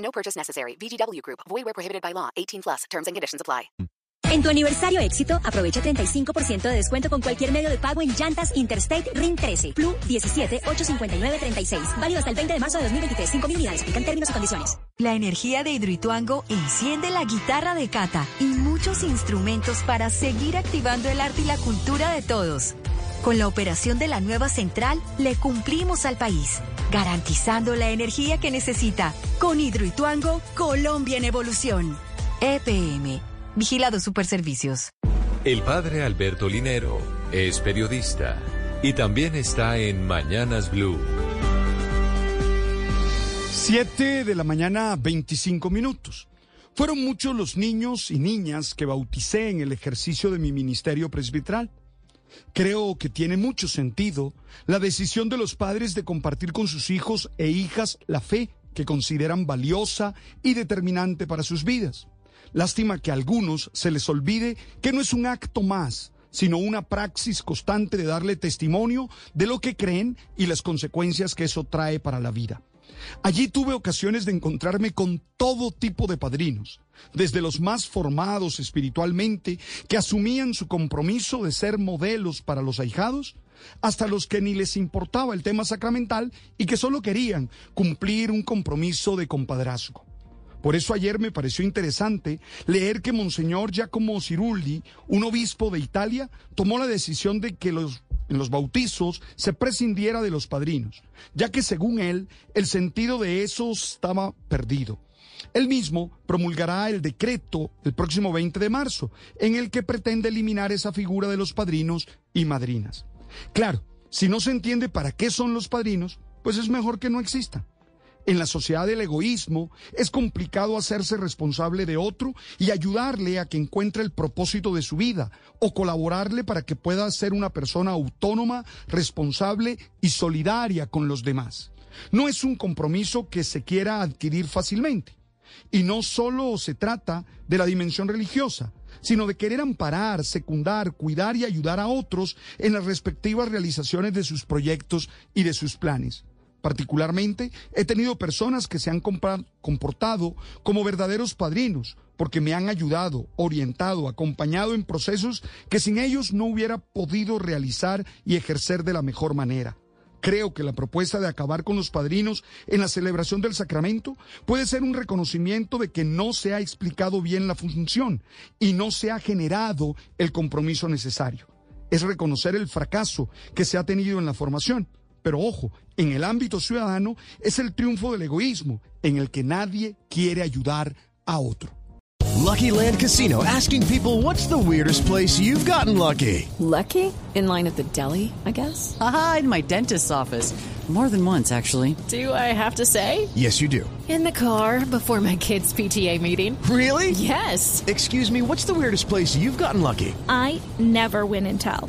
No purchase necessary. VGW Group. Void where prohibited by law. 18 plus. Terms and conditions apply. En tu aniversario éxito, aprovecha 35% de descuento con cualquier medio de pago en llantas Interstate RIN 13, Plus 17, 859, 36. Válido hasta el 20 de marzo de 2023. 5.000 unidades. Aplican términos y condiciones. La energía de Hidroituango enciende la guitarra de Cata y muchos instrumentos para seguir activando el arte y la cultura de todos. Con la operación de la nueva central, le cumplimos al país, garantizando la energía que necesita. Con Hidroituango, Colombia en evolución. EPM. Vigilado Superservicios. El padre Alberto Linero es periodista y también está en Mañanas Blue. 7 de la mañana, 25 minutos. Fueron muchos los niños y niñas que bauticé en el ejercicio de mi ministerio presbiteral. Creo que tiene mucho sentido la decisión de los padres de compartir con sus hijos e hijas la fe que consideran valiosa y determinante para sus vidas. Lástima que a algunos se les olvide que no es un acto más, sino una praxis constante de darle testimonio de lo que creen y las consecuencias que eso trae para la vida. Allí tuve ocasiones de encontrarme con todo tipo de padrinos, desde los más formados espiritualmente, que asumían su compromiso de ser modelos para los ahijados, hasta los que ni les importaba el tema sacramental y que solo querían cumplir un compromiso de compadrazgo. Por eso ayer me pareció interesante leer que Monseñor Giacomo Cirulli, un obispo de Italia, tomó la decisión de que los, en los bautizos se prescindiera de los padrinos, ya que según él el sentido de eso estaba perdido. Él mismo promulgará el decreto el próximo 20 de marzo, en el que pretende eliminar esa figura de los padrinos y madrinas. Claro, si no se entiende para qué son los padrinos, pues es mejor que no existan. En la sociedad del egoísmo es complicado hacerse responsable de otro y ayudarle a que encuentre el propósito de su vida o colaborarle para que pueda ser una persona autónoma, responsable y solidaria con los demás. No es un compromiso que se quiera adquirir fácilmente. Y no solo se trata de la dimensión religiosa, sino de querer amparar, secundar, cuidar y ayudar a otros en las respectivas realizaciones de sus proyectos y de sus planes. Particularmente, he tenido personas que se han comportado como verdaderos padrinos, porque me han ayudado, orientado, acompañado en procesos que sin ellos no hubiera podido realizar y ejercer de la mejor manera. Creo que la propuesta de acabar con los padrinos en la celebración del sacramento puede ser un reconocimiento de que no se ha explicado bien la función y no se ha generado el compromiso necesario. Es reconocer el fracaso que se ha tenido en la formación. Pero ojo, en el ámbito ciudadano es el triunfo del egoísmo, en el que nadie quiere ayudar a otro. Lucky Land Casino asking people what's the weirdest place you've gotten lucky. Lucky? In line at the deli, I guess. Aha, in my dentist's office. More than once, actually. Do I have to say? Yes, you do. In the car before my kids' PTA meeting. Really? Yes. Excuse me, what's the weirdest place you've gotten lucky? I never win and tell.